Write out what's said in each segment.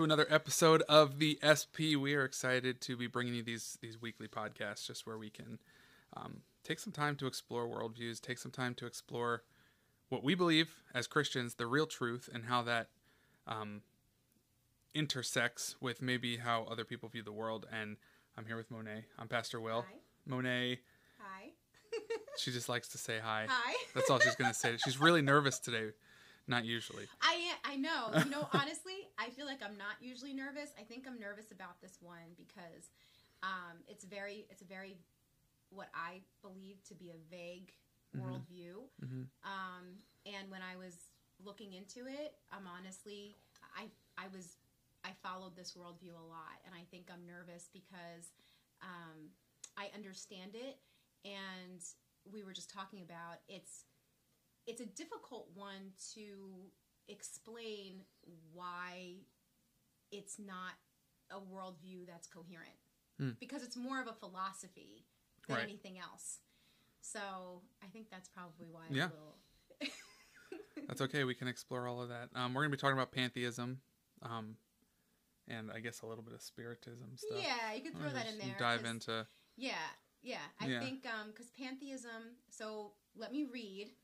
to another episode of the SP. We are excited to be bringing you these these weekly podcasts, just where we can um, take some time to explore worldviews, take some time to explore what we believe as Christians, the real truth, and how that um, intersects with maybe how other people view the world. And I'm here with Monet. I'm Pastor Will. Hi. Monet, Hi. she just likes to say hi. Hi. That's all she's gonna say. She's really nervous today. Not usually. I I know. You know, honestly, I feel like I'm not usually nervous. I think I'm nervous about this one because um, it's very it's a very what I believe to be a vague worldview. Mhm. Um, and when I was looking into it, I'm honestly I I was I followed this worldview a lot, and I think I'm nervous because um, I understand it, and we were just talking about it's it's a difficult one to explain why it's not a worldview that's coherent Hmm. because it's more of a philosophy than Right. anything else. So I think that's probably why Yeah. That's okay. We can explore all of that. Um, we're gonna be talking about pantheism, um, and I guess a little bit of spiritism stuff. yeah, you can throw that in there. Dive into. Yeah, yeah. I Yeah. think because pantheism. So let me read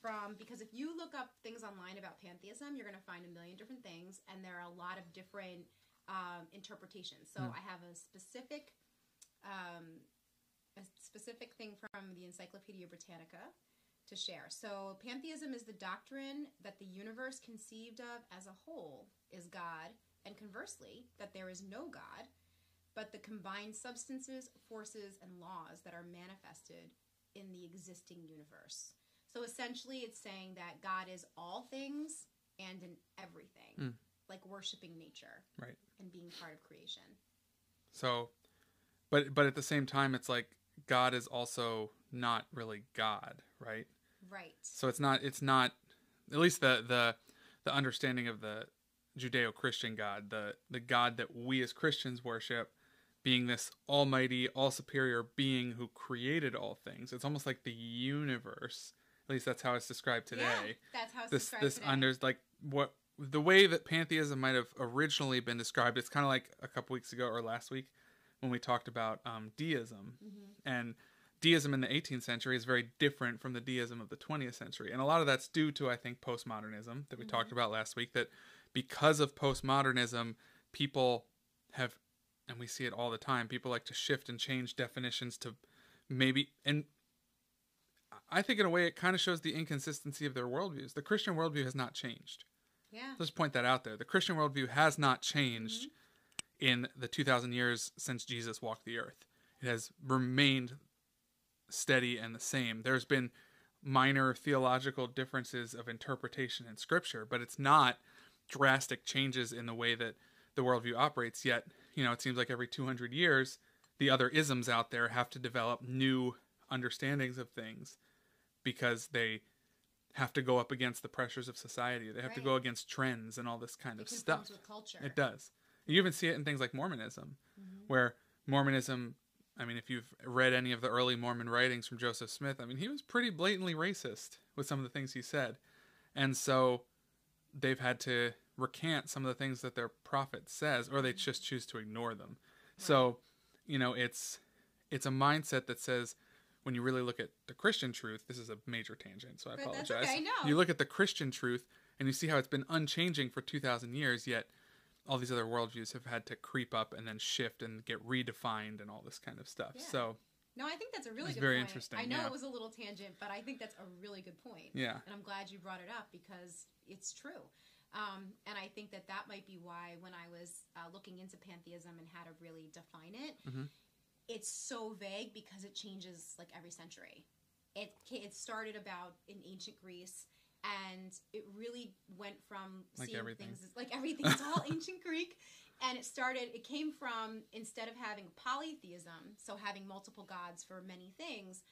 from because if you look up things online about pantheism, you're going to find a million different things, and there are a lot of different um, interpretations. So Hmm. I have a specific, um, a specific thing from the Encyclopedia Britannica to share. So pantheism is the doctrine that the universe conceived of as a whole is God, and conversely, that there is no God but the combined substances, forces, and laws that are manifested in the existing universe. So essentially, it's saying that God is all things and in everything, Hmm. like worshiping nature Right. and being part of creation. So, but but at the same time, it's like God is also not really God, right? Right. So it's not it's not at least the the the understanding of the Judeo-Christian God, the the God that we as Christians worship, being this almighty, all superior being who created all things. It's almost like the universe. At least that's how it's described today. Yeah, that's how it's this described this today. under like what the way that pantheism might have originally been described. It's kind of like a couple weeks ago or last week when we talked about um, deism Mhm. and deism in the 18th century is very different from the deism of the 20th century and a lot of that's due to i think postmodernism that we Mhm. talked about last week that because of postmodernism people have and we see it all the time people like to shift and change definitions to maybe and i think in a way it kind of shows the inconsistency of their worldviews. The christian worldview has not changed. Yeah. let's point that out there. The christian worldview has not changed mm-hmm. in the 2000 years since jesus walked the earth. It has remained steady and the same. There's been minor theological differences of interpretation in scripture but it's not drastic changes in the way that the worldview operates. Yet you know it seems like every 200 years the other isms out there have to develop new understandings of things because they have to go up against the pressures of society they have to go against trends and all this kind It of stuff it does. You even see it in things like Mormonism, Mhm. where Mormonism, I mean, if you've read any of the early Mormon writings from Joseph Smith, I mean, he was pretty blatantly racist with some of the things he said. And so they've had to recant some of the things that their prophet says, or they just choose to ignore them. So, you know, it's it's a mindset that says when you really look at the Christian truth, this is a major tangent, so I But that's apologize. okay, no. You look at the Christian truth and you see how it's been unchanging for 2,000 years, yet all these other worldviews have had to creep up and then shift and get redefined and all this kind of stuff. Yeah. So, No, I think that's a really good very point. interesting, I know yeah. it was a little tangent, but I think that's a really good point. yeah. And I'm glad you brought it up because it's true. Um, and I think that that might be why when I was uh, looking into pantheism and how to really define it, Mhm. It's so vague because it changes like every century. It it started about in ancient Greece, and it really went from Like seeing everything. things like everything. It's all ancient Greek, and it started. It came from instead of having polytheism, so having multiple gods for many things.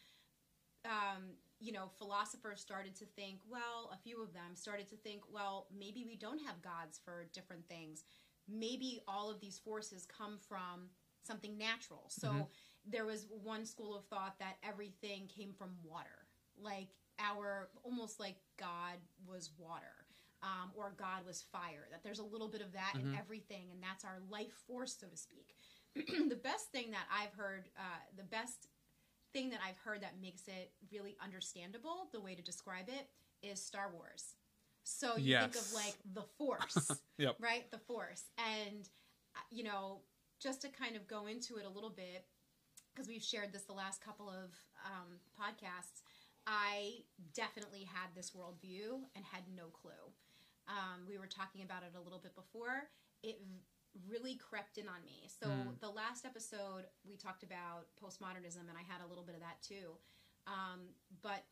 Um, you know, philosophers started to think, well, a few of them started to think, well, maybe we don't have gods for different things. Maybe all of these forces come from something natural. So Mhm. there was one school of thought that everything came from water, like our almost like God was water. um, or God was fire. That there's a little bit of that in Mhm. everything, and that's our life force, so to speak. the best thing that I've heard, uh, the best thing that I've heard that makes it really understandable, the way to describe it, is Star Wars. So you think of like the Force, Yep. right? The Force, and uh, you know, just to kind of go into it a little bit, because we've shared this the last couple of um, podcasts. I definitely had this worldview and had no clue. Um, we were talking about it a little bit before. It really crept in on me. So Mm. the last episode we talked about postmodernism, and I had a little bit of that too. Um, but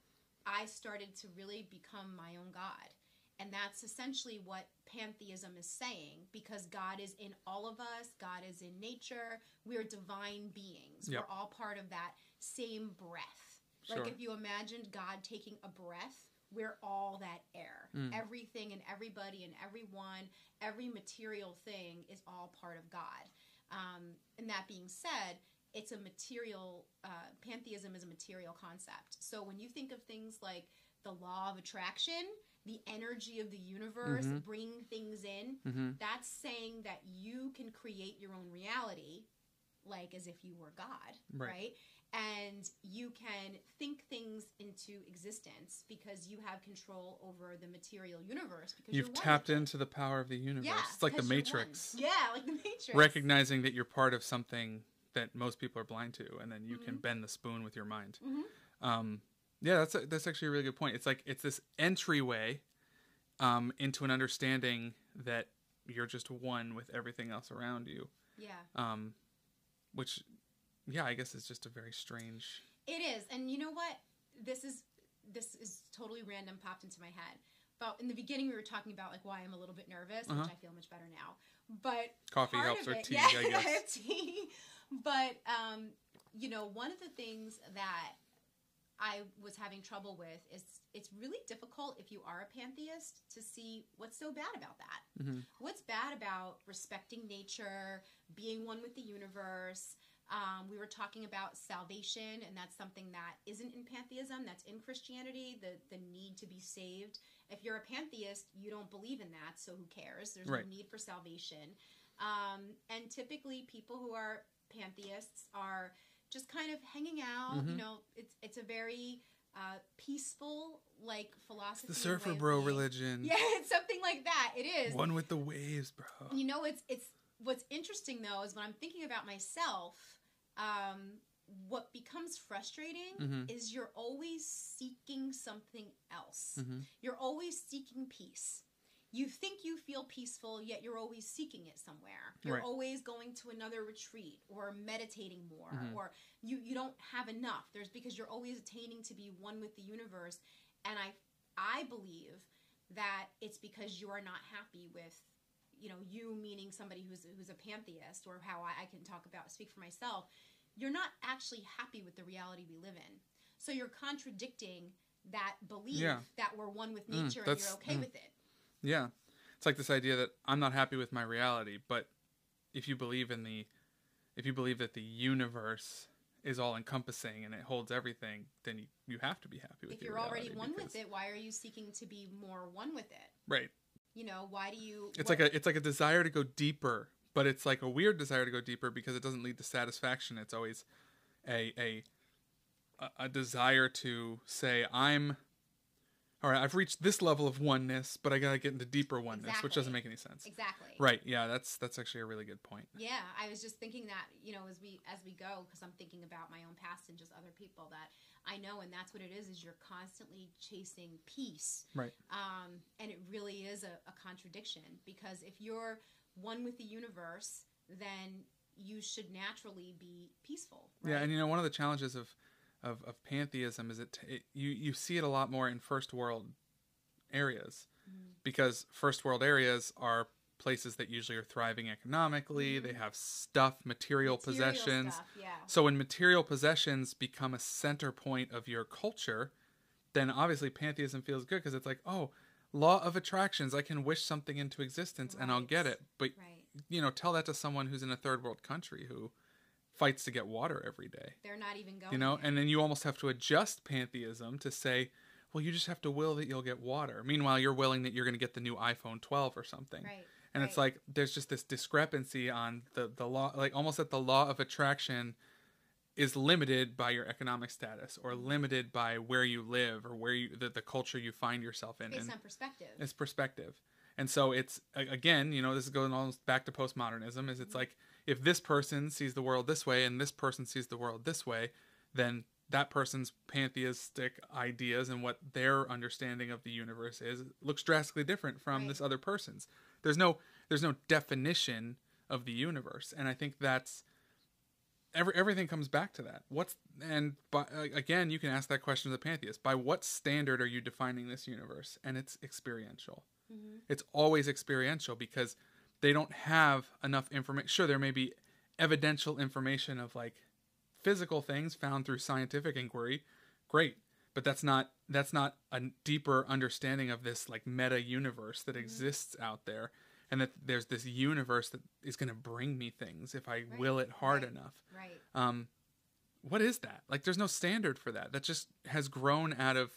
I started to really become my own God. And that's essentially what pantheism is saying because God is in all of us, God is in nature. We're divine beings. Yep. We're all part of that same breath. Sure. Like if you imagined God taking a breath, we're all that air. Mm. Everything and everybody and everyone, every material thing is all part of God. Um, and that being said, it's a material, uh, pantheism is a material concept. So when you think of things like the law of attraction, the energy of the universe, Mhm. bringing things in, hmm that's saying that you can create your own reality like as if you were god Right. right, and you can think things into existence because you have control over the material universe because You've tapped into the power of the universe. yeah it's like the. Matrix. yeah like the matrix Recognizing that you're part of something that most people are blind to, and then you can Mhm. bend the spoon with your mind. Mhm. Um, yeah, that's a, that's actually a really good point. It's like it's this entryway um, into an understanding that you're just one with everything else around you. yeah Um, which, yeah, I guess is just a very strange. It is, and you know what? This is this is totally random. Popped into my head. But in the beginning, we were talking about like why I'm a little bit nervous, Uh-huh. which I feel much better now. But Coffee helps or tea, yeah, I guess. tea. But um, you know, one of the things that I was having trouble with is it's really difficult if you are a pantheist to see what's so bad about that. Mhm. What's bad about respecting nature, being one with the universe? Um, we were talking about salvation, and that's something that isn't in pantheism. That's in Christianity. The the need to be saved. If you're a pantheist, you don't believe in that, so who cares? There's Right. no need for salvation. Um, and typically, people who are pantheists are just kind of hanging out. You Mhm. know, it's it's a very uh, peaceful like philosophy. The surfer bro religion. Yeah, it's something like that. It is. One with the waves, bro. You know, it's it's what's interesting though is when I'm thinking about myself, um, what becomes frustrating Mhm. is you're always seeking something else. hmm You're always seeking peace. You think you feel peaceful, yet you're always seeking it somewhere. You're Right. always going to another retreat or meditating more, Mhm. or you, you don't have enough. There's because you're always attaining to be one with the universe. And I I believe that it's because you are not happy with you know you meaning somebody who's who's a pantheist or how I, I can talk about speak for myself you're not actually happy with the reality we live in so you're contradicting that belief Yeah. that we're one with Mm, nature and you're okay mm. with it Yeah. It's like this idea that I'm not happy with my reality, but if you believe in the if you believe that the universe is all encompassing and it holds everything, then you, you have to be happy with it. if your you're already one because- with it why are you seeking to be more one with it Right. you know why do you It's what- like a it's like a desire to go deeper, but it's like a weird desire to go deeper because it doesn't lead to satisfaction. It's always a a a, a desire to say I'm all right, I've reached this level of oneness, but I got to get into deeper oneness, which doesn't make any sense. exactly Right. Yeah, that's that's actually a really good point. Yeah, I was just thinking that you know as we as we go because I'm thinking about my own past and just other people that I know, and that's what it is: is you're constantly chasing peace, Right. Um, and it really is a, a contradiction because if you're one with the universe, then you should naturally be peaceful. Right? Yeah, and you know one of the challenges of of, of pantheism is it, it you you see it a lot more in first world areas Mhm. because first world areas are places that usually are thriving economically. They Mhm. have stuff, material, Material possessions. stuff, yeah. So when material possessions become a center point of your culture, then obviously pantheism feels good because it's like, oh, law of attractions. I can wish something into existence and I'll get it. But Right. you know, tell that to someone who's in a third world country who fights to get water every day They're not even going. you know there. and then you almost have to adjust pantheism to say well, you just have to will that you'll get water. Meanwhile, you're willing that you're going to get the new iPhone 12 or something. Right. And it's like there's just this discrepancy on the the law, like almost that the law of attraction is limited by your economic status or mm-hmm. limited by where you live or where you the, the culture you find yourself in. based and on perspective. it's perspective. And so it's again, you know, this is going almost back to postmodernism. Is it's mm-hmm. like if this person sees the world this way and this person sees the world this way, then that person's pantheistic ideas and what their understanding of the universe is looks drastically different from Right. this other person's. There's no there's no definition of the universe, and I think that's every, everything comes back to that. What's and by, again, you can ask that question to the pantheist. By what standard are you defining this universe? And it's experiential. Mhm. It's always experiential because they don't have enough information. Sure, there may be evidential information of like physical things found through scientific inquiry. Great, but that's not that's not a deeper understanding of this like meta universe that exists out there and that there's this universe that is going to bring me things if I Right, will it hard right. enough Right. um what is that like there's no standard for that that just has grown out of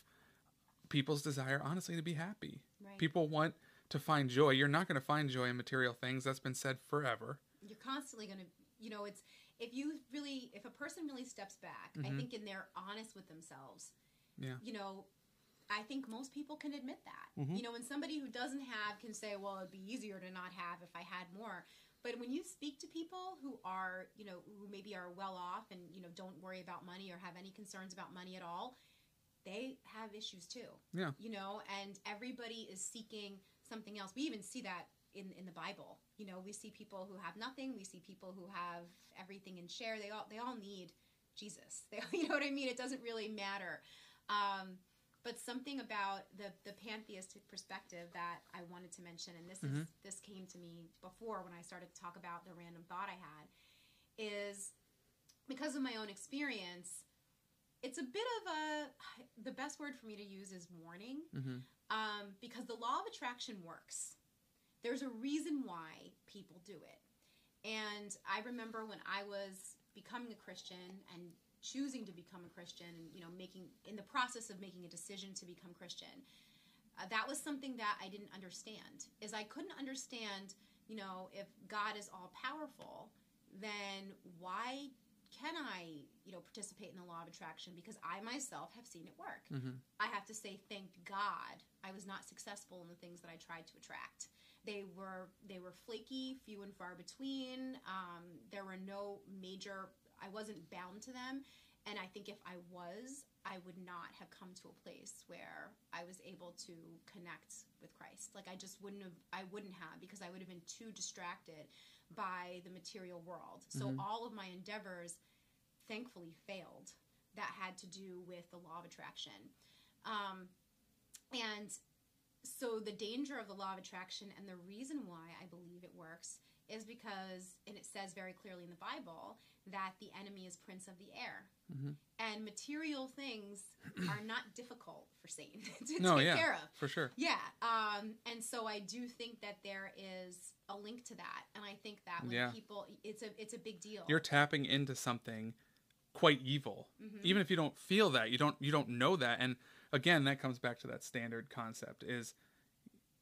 people's desire honestly to be happy Right. people want to find joy you're not going to find joy in material things that's been said forever You're constantly going to, you know, it's if you really, if a person really steps back, I Mhm. think, and they're honest with themselves, Yeah. you know, I think most people can admit that. Mhm. You know, when somebody who doesn't have can say, well, it'd be easier to not have if I had more. But when you speak to people who are, you know, who maybe are well off and, you know, don't worry about money or have any concerns about money at all, they have issues too. Yeah. You know, and everybody is seeking something else. We even see that in, in the Bible. You know, we see people who have nothing. We see people who have everything and share. They all they all need Jesus. They, you know what I mean? It doesn't really matter. Um, but something about the the pantheistic perspective that I wanted to mention, and this is Mhm. this came to me before when I started to talk about the random thought I had, is because of my own experience. It's a bit of a the best word for me to use is warning mm-hmm. um, because the law of attraction works. There's a reason why people do it. And I remember when I was becoming a Christian and choosing to become a Christian, and you know, making in the process of making a decision to become Christian, uh, that was something that I didn't understand. Is I couldn't understand, you know, if God is all powerful, then why can I, you know, participate in the law of attraction? Because I myself have seen it work. Mm-hmm. I have to say, thank God, I was not successful in the things that I tried to attract. They were they were flaky, few and far between. Um, there were no major. I wasn't bound to them, and I think if I was, I would not have come to a place where I was able to connect with Christ. Like I just wouldn't have. I wouldn't have because I would have been too distracted by the material world. So Mhm. all of my endeavors, thankfully, failed. That had to do with the law of attraction. Um, and so the danger of the law of attraction and the reason why I believe it works is because, and it says very clearly in the Bible, that the enemy is prince of the air. Mhm. And material things are not difficult for Satan to No, take yeah. care of. for sure Yeah, um, and so I do think that there is a link to that, and I think that when Yeah. people, it's a it's a big deal. you're tapping into something quite evil. Mhm. even if you don't feel that you don't you don't know that. And again that comes back to that standard concept is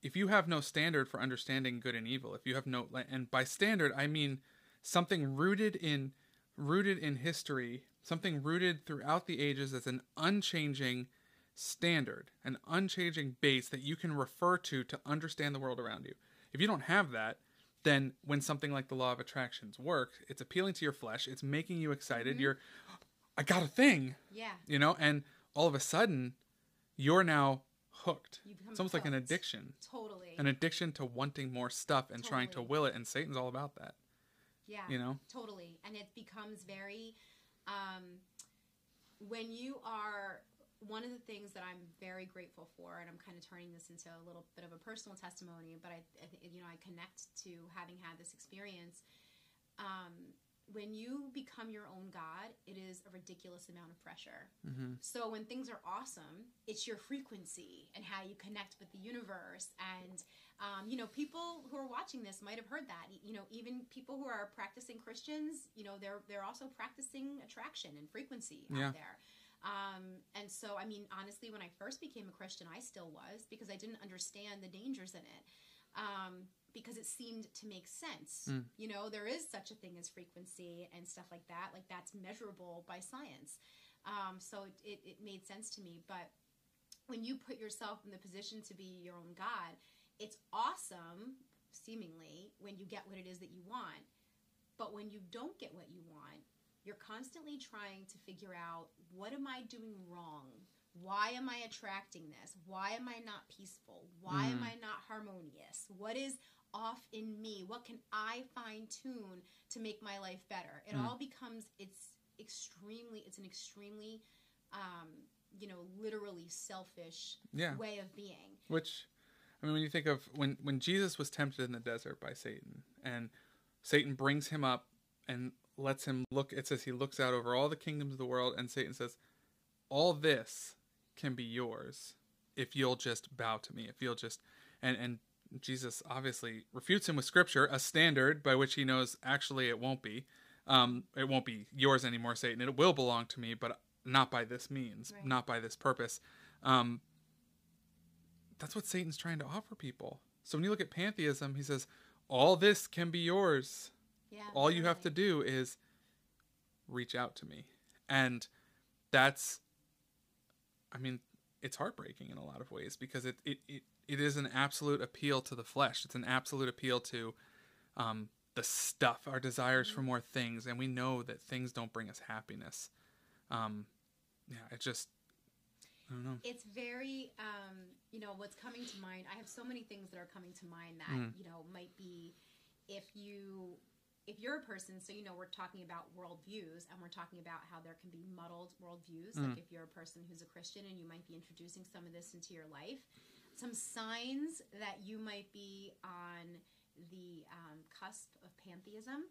if you have no standard for understanding good and evil if you have no and by standard i mean something rooted in rooted in history something rooted throughout the ages as an unchanging standard an unchanging base that you can refer to to understand the world around you. If you don't have that then when something like the law of attractions works it's appealing to your flesh it's making you excited Mhm. you're i got a thing yeah, you know and all of a sudden you're now hooked you become it's almost like an addiction Totally. an addiction to wanting more stuff and trying to will it and satan's all about that yeah. you know Totally. And it becomes very, um, when you are, one of the things that I'm very grateful for, and I'm kind of turning this into a little bit of a personal testimony, but I, I you know, I connect to having had this experience. Um, when you become your own God, it is a ridiculous amount of pressure. mm-hmm. So when things are awesome, it's your frequency and how you connect with the universe. And um, you know, people who are watching this might have heard that. You know, even people who are practicing Christians, you know, they're they're also practicing attraction and frequency Yeah. out there. Um, and so, I mean, honestly, when I first became a Christian, I still was because I didn't understand the dangers in it. Um, because it seemed to make sense. Mm. You know, there is such a thing as frequency and stuff like that. Like that's measurable by science. Um, so it, it, it made sense to me. But when you put yourself in the position to be your own God, it's awesome, seemingly, when you get what it is that you want. But when you don't get what you want, you're constantly trying to figure out what am I doing wrong? Why am I attracting this? Why am I not peaceful? Why am Mm. I not harmonious? What is off in me? What can I fine tune to make my life better? It Mm. all becomes it's extremely it's an extremely um, you know literally selfish Yeah. way of being. Which, I mean, when you think of when when Jesus was tempted in the desert by Satan, and Satan brings him up and lets him look. It says he looks out over all the kingdoms of the world, and Satan says, "All this can be yours if you'll just bow to me. If you'll just and and." Jesus obviously refutes him with scripture, a standard by which he knows actually it won't be. Um, it won't be yours anymore, Satan. It will belong to me, but not by this means, Right. not by this purpose. Um, that's what Satan's trying to offer people. So when you look at pantheism, he says, all this can be yours. Yeah. All you have to do is reach out to me. And that's, I mean, it's heartbreaking in a lot of ways because it, it, it, it is an absolute appeal to the flesh. It's an absolute appeal to um, the stuff, our desires for more things. And we know that things don't bring us happiness. Um, yeah, it just, I don't know. it's very um, you know what's coming to mind i have so many things that are coming to mind that Mm. you know might be if you if you're a person so you know we're talking about worldviews and we're talking about how there can be muddled worldviews Mm. like if you're a person who's a christian and you might be introducing some of this into your life some signs that you might be on the um, cusp of pantheism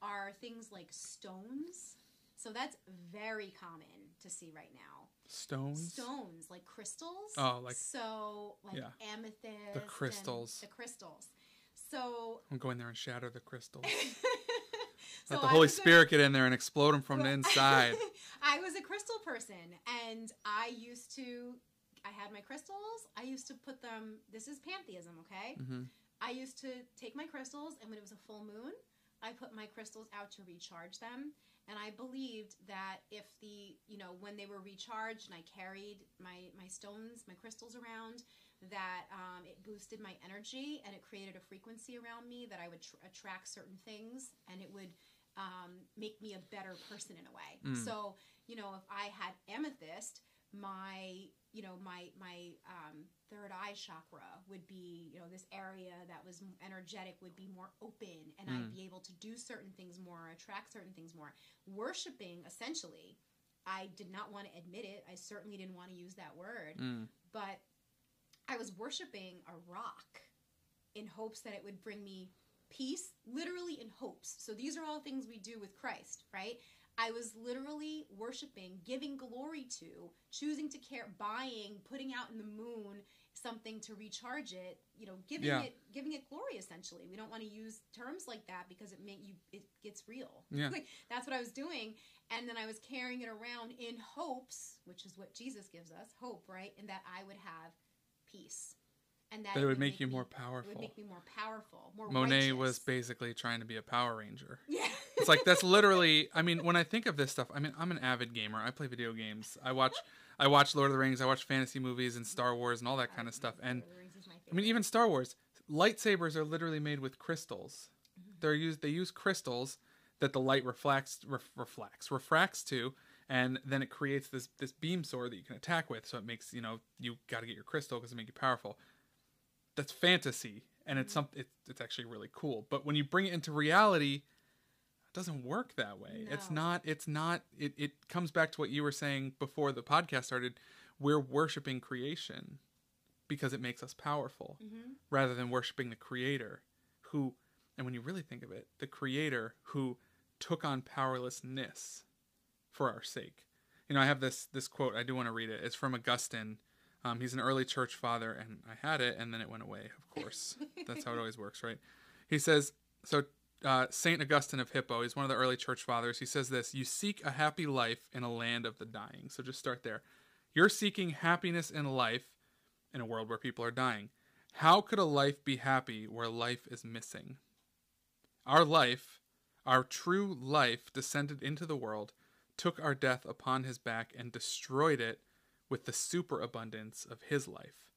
are things like stones so that's very common to see right now Stones? stones like crystals. Oh, like- so like yeah. amethyst. The crystals. The crystals. So. I'm going there and shatter the crystals. so Let the I Holy was a- Spirit get in there and explode them from the inside. I was a crystal person, and I used to. I had my crystals. I used to put them. This is pantheism, okay? hmm I used to take my crystals, and when it was a full moon, I put my crystals out to recharge them. And I believed that if the, you know, when they were recharged and I carried my, my stones, my crystals around, that um, it boosted my energy and it created a frequency around me that I would tr- attract certain things and it would um, make me a better person in a way. Mm. So, you know, if I had amethyst, my you know my my um, third eye chakra would be you know this area that was energetic would be more open and Mm. i'd be able to do certain things more attract certain things more worshiping essentially i did not want to admit it i certainly didn't want to use that word Mm. but i was worshiping a rock in hopes that it would bring me peace literally in hopes so these are all things we do with christ right I was literally worshiping, giving glory to, choosing to care, buying, putting out in the moon something to recharge it. You know, giving Yeah. it, giving it glory. Essentially, we don't want to use terms like that because it make you, it gets real. Yeah. like that's what I was doing, and then I was carrying it around in hopes, which is what Jesus gives us, hope, right? And that I would have peace, and that That it would make you more It would powerful. make me more powerful, more. Monet was basically trying to be a Power Ranger. Yeah. It's like that's literally. I mean, when I think of this stuff, I mean, I'm an avid gamer. I play video games. I watch, I watch Lord of the Rings. I watch fantasy movies and Star Wars and all that kind of stuff. And Lord of the Rings is my I mean, even Star Wars lightsabers are literally made with crystals. Mm-hmm. They're used. They use crystals that the light reflects, ref, reflects, refracts to, and then it creates this this beam sword that you can attack with. So it makes you know you got to get your crystal because it make you powerful. That's fantasy, and it's something. It's, it's actually really cool. But when you bring it into reality, it doesn't work that way. It's not. It's not. It it comes back to what you were saying before the podcast started. We're worshiping creation because it makes us powerful Mhm. rather than worshiping the creator who and when you really think of it the creator who took on powerlessness for our sake you know i have this this quote i do want to read it it's from augustine um, he's an early church father and i had it and then it went away of course that's how it always works right he says so uh, Saint Augustine of Hippo. He's one of the early church fathers. He says this: "You seek a happy life in a land of the dying." So just start there. You're seeking happiness in life in a world where people are dying. How could a life be happy where life is missing? Our life, our true life, descended into the world, took our death upon his back, and destroyed it with the superabundance of his life.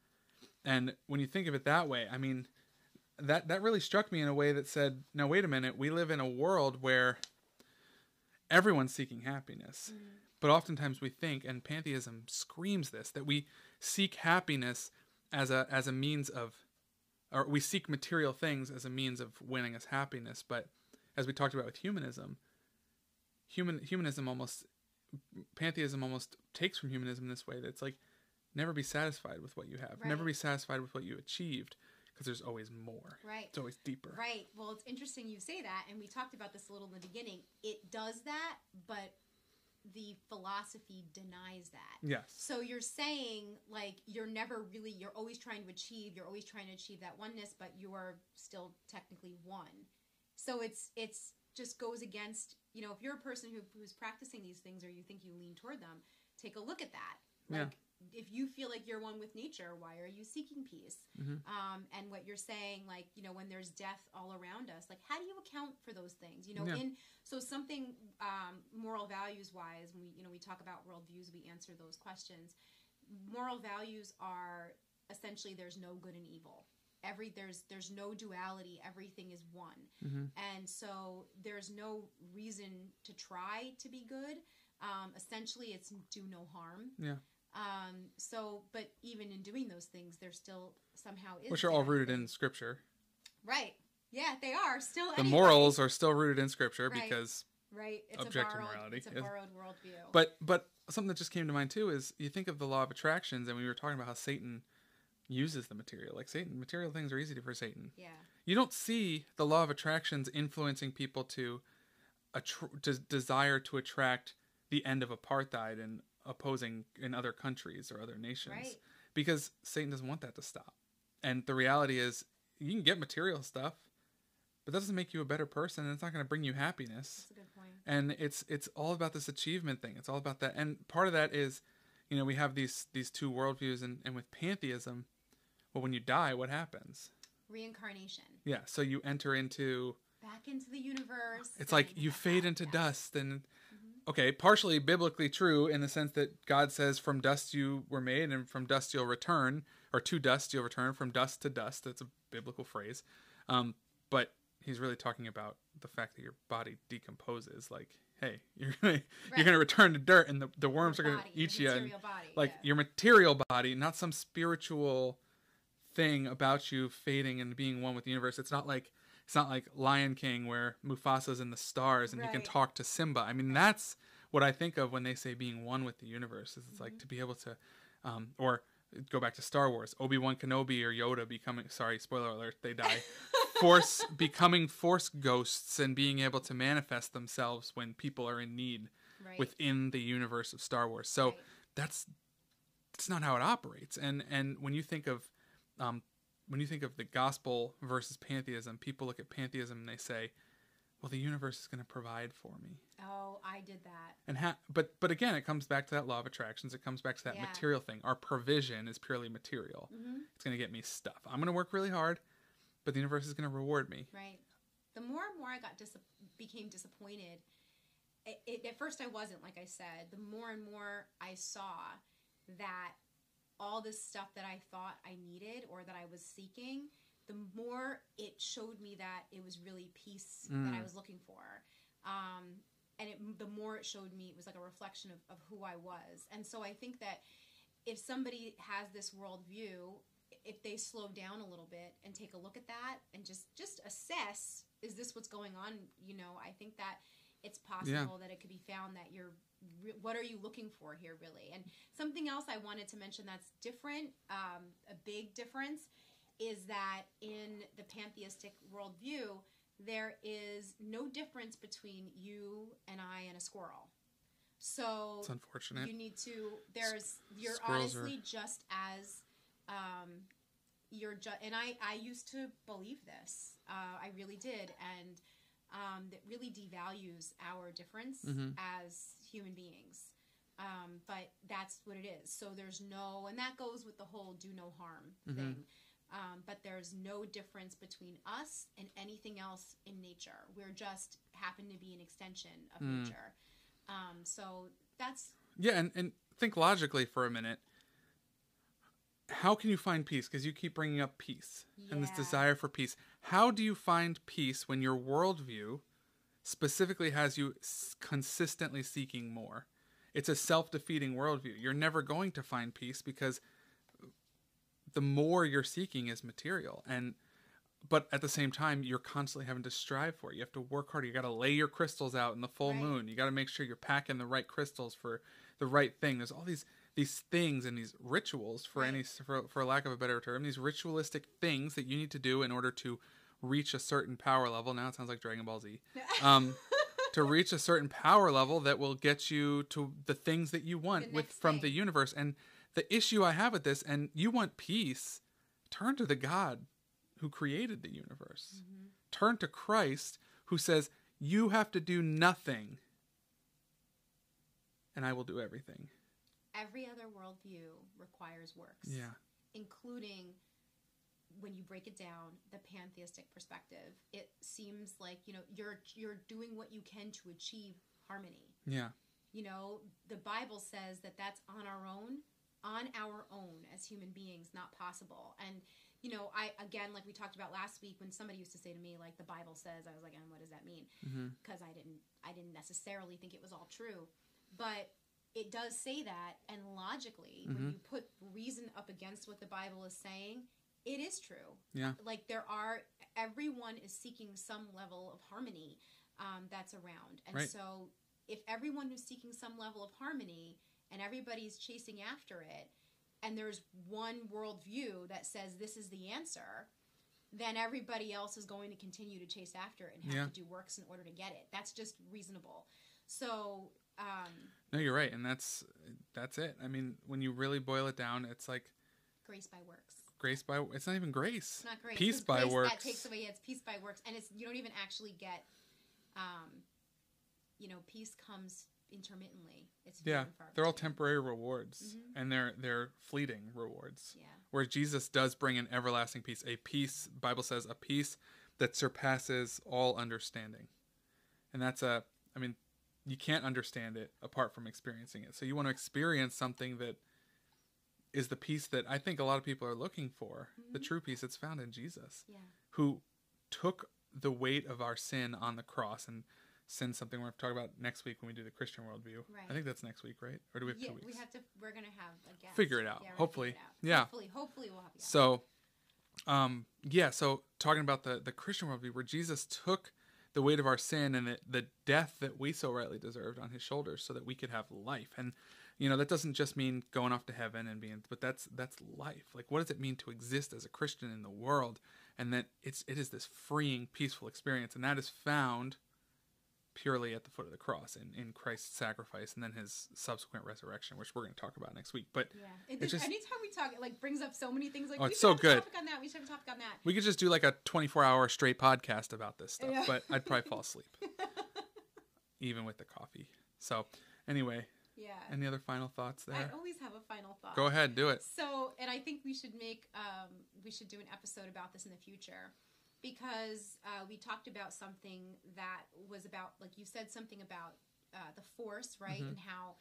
And when you think of it that way, I mean, that that really struck me in a way that said, "Now wait a minute, we live in a world where everyone's seeking happiness." Mm-hmm. But oftentimes we think and pantheism screams this that we seek happiness as a as a means of or we seek material things as a means of winning us happiness, but as we talked about with humanism, human humanism almost pantheism almost takes from humanism this way that it's like never be satisfied with what you have. Never be satisfied with what you achieved because there's always more. Right. It's always deeper. Right. Well, it's interesting you say that, and we talked about this a little in the beginning. It does that, but the philosophy denies that. Yes. So you're saying like you're never really you're always trying to achieve you're always trying to achieve that oneness but you're still technically one. So it's it's just goes against you know if you're a person who, who's practicing these things or you think you lean toward them, take a look at that. Yeah. Like if you feel like you're one with nature, why are you seeking peace? Mhm. Um, and what you're saying, like you know, when there's death all around us, like how do you account for those things? You know, Yeah. in so something um, moral values wise, when we you know we talk about worldviews, we answer those questions. Moral values are essentially there's no good and evil. Every there's there's no duality. Everything is one, Mhm. and so there's no reason to try to be good. Um, essentially, it's do no harm. Yeah. Um, so, but even in doing those things, there still somehow is Which are all rooted in scripture. Right. Yeah, they are still. The anyway. morals are still rooted in scripture Right. because Right. It's objective a borrowed, morality It's a borrowed worldview. But but something that just came to mind too is you think of the law of attractions, and we were talking about how Satan uses the material. Like Satan, material things are easy for Satan. yeah. You don't see the law of attractions influencing people to attr- to desire to attract the end of apartheid and opposing in other countries or other nations Right. because Satan doesn't want that to stop. And the reality is, you can get material stuff, but that doesn't make you a better person. And it's not going to bring you happiness That's a good point. and it's it's all about this achievement thing it's all about that and part of that is you know we have these these two worldviews and, and with pantheism well when you die what happens Reincarnation. yeah so you enter into Back into the universe. it's like you fade into dust and okay partially biblically true in the sense that god says from dust you were made and from dust you'll return or to dust you'll return from dust to dust that's a biblical phrase um, but he's really talking about the fact that your body decomposes like hey you're gonna Right. you're gonna return to dirt and the, the worms Your are gonna body, eat you and like yeah. your material body not some spiritual thing about you fading and being one with the universe it's not like it's not like lion king where mufasa's in the stars and he can talk to simba i mean that's what i think of when they say being one with the universe is it's like to be able to um, or go back to star wars obi-wan kenobi or yoda becoming sorry spoiler alert they die force becoming force ghosts and being able to manifest themselves when people are in need right. within the universe of Star Wars. So Right. that's that's not how it operates. And and when you think of um, when you think of the gospel versus pantheism, people look at pantheism and they say, "Well, the universe is going to provide for me." Oh, I did that. And ha- but but again, it comes back to that law of attractions. It comes back to that Yeah. material thing. Our provision is purely material. hmm It's going to get me stuff. I'm going to work really hard, but the universe is going to reward me. Right. The more and more I got dis- became disappointed. It, it, at first, I wasn't like I said. The more and more I saw that all this stuff that I thought I needed or that I was seeking, the more it showed me that it was really peace that I Mm. was looking for. Um, and it, the more it showed me, it was like a reflection of, of who I was. And so I think that if somebody has this worldview, if they slow down a little bit and take a look at that and just just assess, is this what's going on? You know, I think that it's possible that it could be found that you're. Re- What are you looking for here, really? And something else I wanted to mention that's different, um, a big difference, is that in the pantheistic worldview, there is no difference between you and I and a squirrel. So It's unfortunate. you need to. There's you're squirrels are- honestly just as um, you're just. And I I used to believe this. Uh, I really did. And um, that really devalues our difference Mhm. as human beings. Um, but that's what it is. So there's no, and that goes with the whole do no harm Mhm. thing. Um, but there's no difference between us and anything else in nature. We're just happen to be an extension of Mm. nature. Um, so that's Yeah, and, and think logically for a minute. How can you find peace? Because you keep bringing up peace and this desire for peace. How do you find peace when your worldview specifically has you consistently seeking more? It's a self defeating worldview. You're never going to find peace because the more you're seeking is material. And but at the same time, you're constantly having to strive for it. You have to work harder. You got to lay your crystals out in the full Right. moon. You got to make sure you're packing the right crystals for the right thing. There's all these these things and these rituals, for any for, for lack of a better term, these ritualistic things that you need to do in order to reach a certain power level. Now it sounds like Dragon Ball Z. Um, to reach a certain power level that will get you to the things that you want with from the universe. And the issue I have with this, and you want peace, turn to the God who created the universe. Mm-hmm. Turn to Christ who says, You have to do nothing, and I will do everything. every other worldview requires works. Yeah. including when you break it down the pantheistic perspective it seems like you know you're you're doing what you can to achieve harmony. Yeah. you know the bible says that that's on our own on our own as human beings not possible. And you know i again like we talked about last week when somebody used to say to me like the bible says i was like and what does that mean? Because I didn't I didn't necessarily think it was all true, but it does say that, and logically, Mhm. when you put reason up against what the Bible is saying, it is true. Yeah. Like there are everyone is seeking some level of harmony um, that's around, and Right. so if everyone is seeking some level of harmony and everybody's chasing after it, and there's one worldview that says this is the answer, then everybody else is going to continue to chase after it and have Yeah. to do works in order to get it. That's just reasonable. So, um, No, you're right, and that's that's it. I mean, when you really boil it down, it's like grace by works. Grace by. It's not even grace. It's not grace. Peace by grace, works. That takes away. It's peace by works, and it's you don't even actually get. Um, you know, peace comes intermittently. It's Yeah, they're all temporary rewards, Mhm. and they're they're fleeting rewards. Yeah. Where Jesus does bring an everlasting peace, a peace. Bible says a peace that surpasses all understanding, and that's a. I mean, you can't understand it apart from experiencing it. So you want to experience something that is the peace that I think a lot of people are looking for, the Mhm. true peace that's found in Jesus. Yeah. who took the weight of our sin on the cross and sin something we're going to talk about next week when we do the Christian worldview. Right. I think that's next week, right? Or do we have yeah, two weeks? we have to. We're gonna have a guest. Figure it out. Yeah, Hopefully. it out. Yeah. Hopefully, hopefully we'll have. So, um, yeah. So talking about the the Christian worldview, where Jesus took the weight of our sin and the, the death that we so rightly deserved on his shoulders, so that we could have life. And you know that doesn't just mean going off to heaven and being, but that's that's life. Like, what does it mean to exist as a Christian in the world? And that it's it is this freeing, peaceful experience, and that is found purely at the foot of the cross in, in Christ's sacrifice and then his subsequent resurrection, which we're going to talk about next week. But Yeah. It, It's just- anytime we talk, it like brings up so many things. Like, Oh, we it's should so have good. A topic on that. We should have a topic on that. We could just do like a 24 hour straight podcast about this stuff, Yeah. but I'd probably fall asleep, even with the coffee. So, anyway, Yeah. any other final thoughts there? I always have a final thought. Go ahead, do it. So, and I think we should make, um, we should do an episode about this in the future because uh, we talked about something that was about, like you said, something about uh, the Force, right? Mhm. And how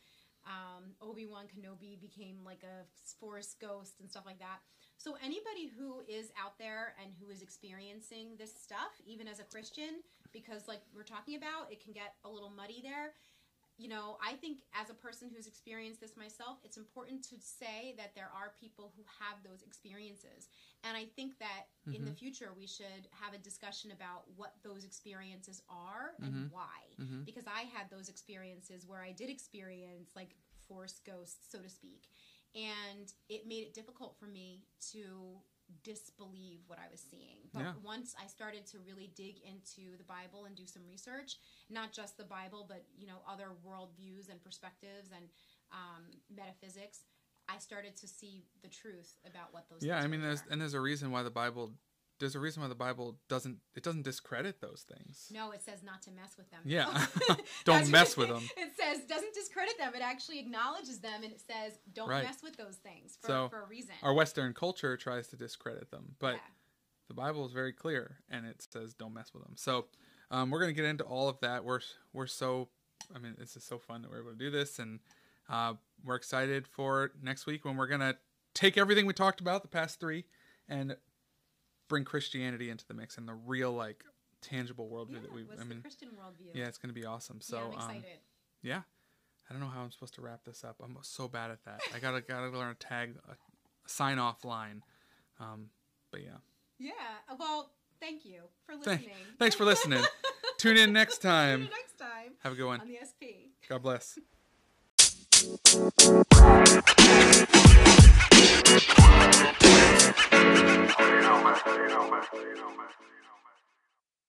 um, Obi Wan Kenobi became like a Force ghost and stuff like that. So, anybody who is out there and who is experiencing this stuff, even as a Christian, because like we're talking about, it can get a little muddy there you know, I think as a person who's experienced this myself, it's important to say that there are people who have those experiences. And I think that in the future, we should have a discussion about what those experiences are and Mhm. why. hmm Because I had those experiences where I did experience like force ghosts, so to speak. And it made it difficult for me to disbelieve what I was seeing. But Yeah. once I started to really dig into the Bible and do some research, not just the Bible, but you know other worldviews and perspectives and um, metaphysics, I started to see the truth about what those. Yeah, I mean, there's and there's a reason why the Bible there's a reason why the Bible doesn't it doesn't discredit those things. No, it says not to mess with them. Yeah. Don't mess with them. It says doesn't discredit them. It actually acknowledges them, and it says don't Right. mess with those things for, So, for a reason. Our Western culture tries to discredit them, but Yeah. the Bible is very clear and it says don't mess with them. So um, we're gonna get into all of that. We're we're so I mean this is so fun that we're able to do this and uh, we're excited for next week when we're gonna take everything we talked about the past three and bring Christianity into the mix and the real like tangible worldview yeah, that we I mean Christian worldview? yeah it's gonna be awesome. So yeah, I'm um, yeah. I don't know how I'm supposed to wrap this up. I'm so bad at that. I gotta gotta learn a tag a sign off line. Um, but yeah. yeah. uh, Well, thank you for Thank- listening. thanks for listening. Tune in next See you time. next time Have a good one. on the SP. God bless. You know, man. You know, man. You know, man.